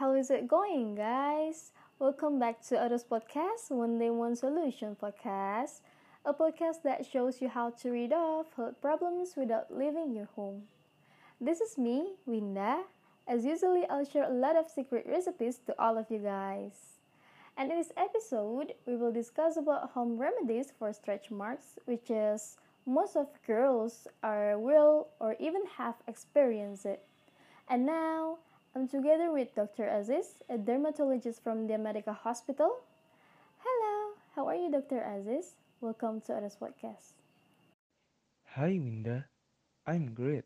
How is it going, guys? Welcome back to Others Podcast, One Day One Solution Podcast, a podcast that shows you how to read off health problems without leaving your home. This is me, Winda. As usually, I'll share a lot of secret recipes to all of you guys. And in this episode, we will discuss about home remedies for stretch marks, which is most of girls are will or even have experienced it. And now, I'm together with Dr. Aziz, a dermatologist from the Medical Hospital. Hello, how are you, Dr. Aziz? Welcome to Others Podcast. Hi, Winda. I'm great.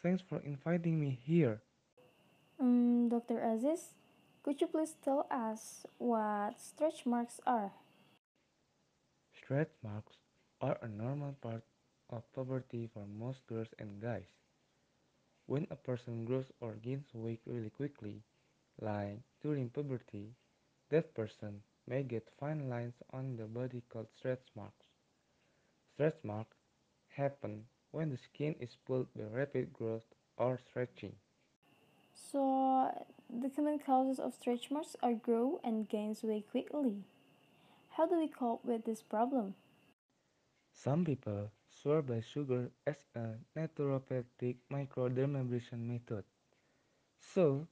Thanks for inviting me here. Um, Dr. Aziz, could you please tell us what stretch marks are? Stretch marks are a normal part of puberty for most girls and guys. When a person grows or gains weight really quickly, like during puberty, that person may get fine lines on the body called stretch marks. Stretch marks happen when the skin is pulled by rapid growth or stretching. So, the common causes of stretch marks are grow and gains weight quickly. How do we cope with this problem? Some people swear by sugar as a naturopathic microdermabrasion method. So,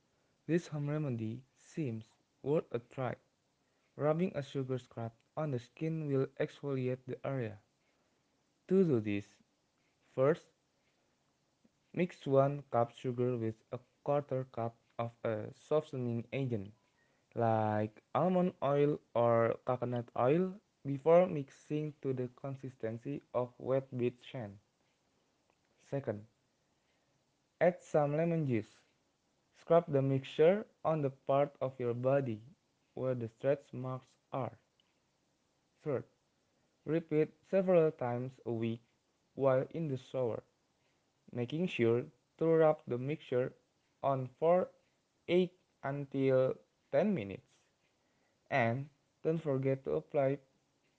this home remedy seems worth a try. Rubbing a sugar scrub on the skin will exfoliate the area. To do this, first, mix 1 cup sugar with a quarter cup of a softening agent like almond oil or coconut oil before mixing to the consistency of wet beet shan. Second, add some lemon juice. Scrub the mixture on the part of your body where the stretch marks are. Third, repeat several times a week while in the shower, making sure to rub the mixture on for 8 until 10 minutes. And don't forget to apply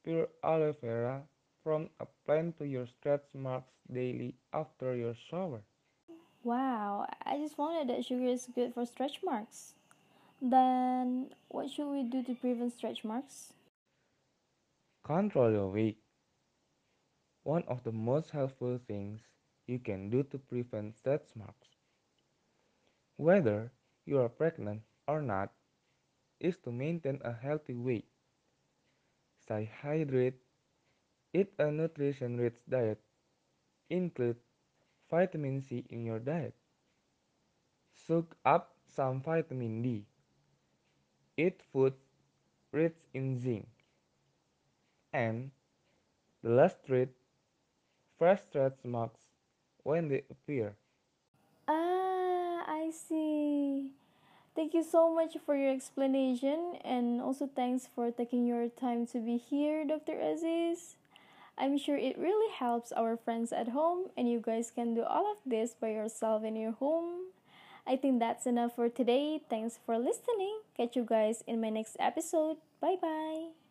pure aloe vera from a plant to your stretch marks daily after your shower. Wow, I just found that sugar is good for stretch marks. Then, what should we do to prevent stretch marks? Control your weight. One of the most helpful things you can do to prevent stretch marks, whether you are pregnant or not, is to maintain a healthy weight. Stay hydrated, eat a nutrition-rich diet, include vitamin C in your diet, soak up some vitamin D, eat food rich in zinc, and the last trait, fresh stretch marks when they appear. Ah, I see. Thank you so much for your explanation and also thanks for taking your time to be here, Dr. Aziz. I'm sure it really helps our friends at home and you guys can do all of this by yourself in your home. I think that's enough for today. Thanks for listening. Catch you guys in my next episode. Bye bye.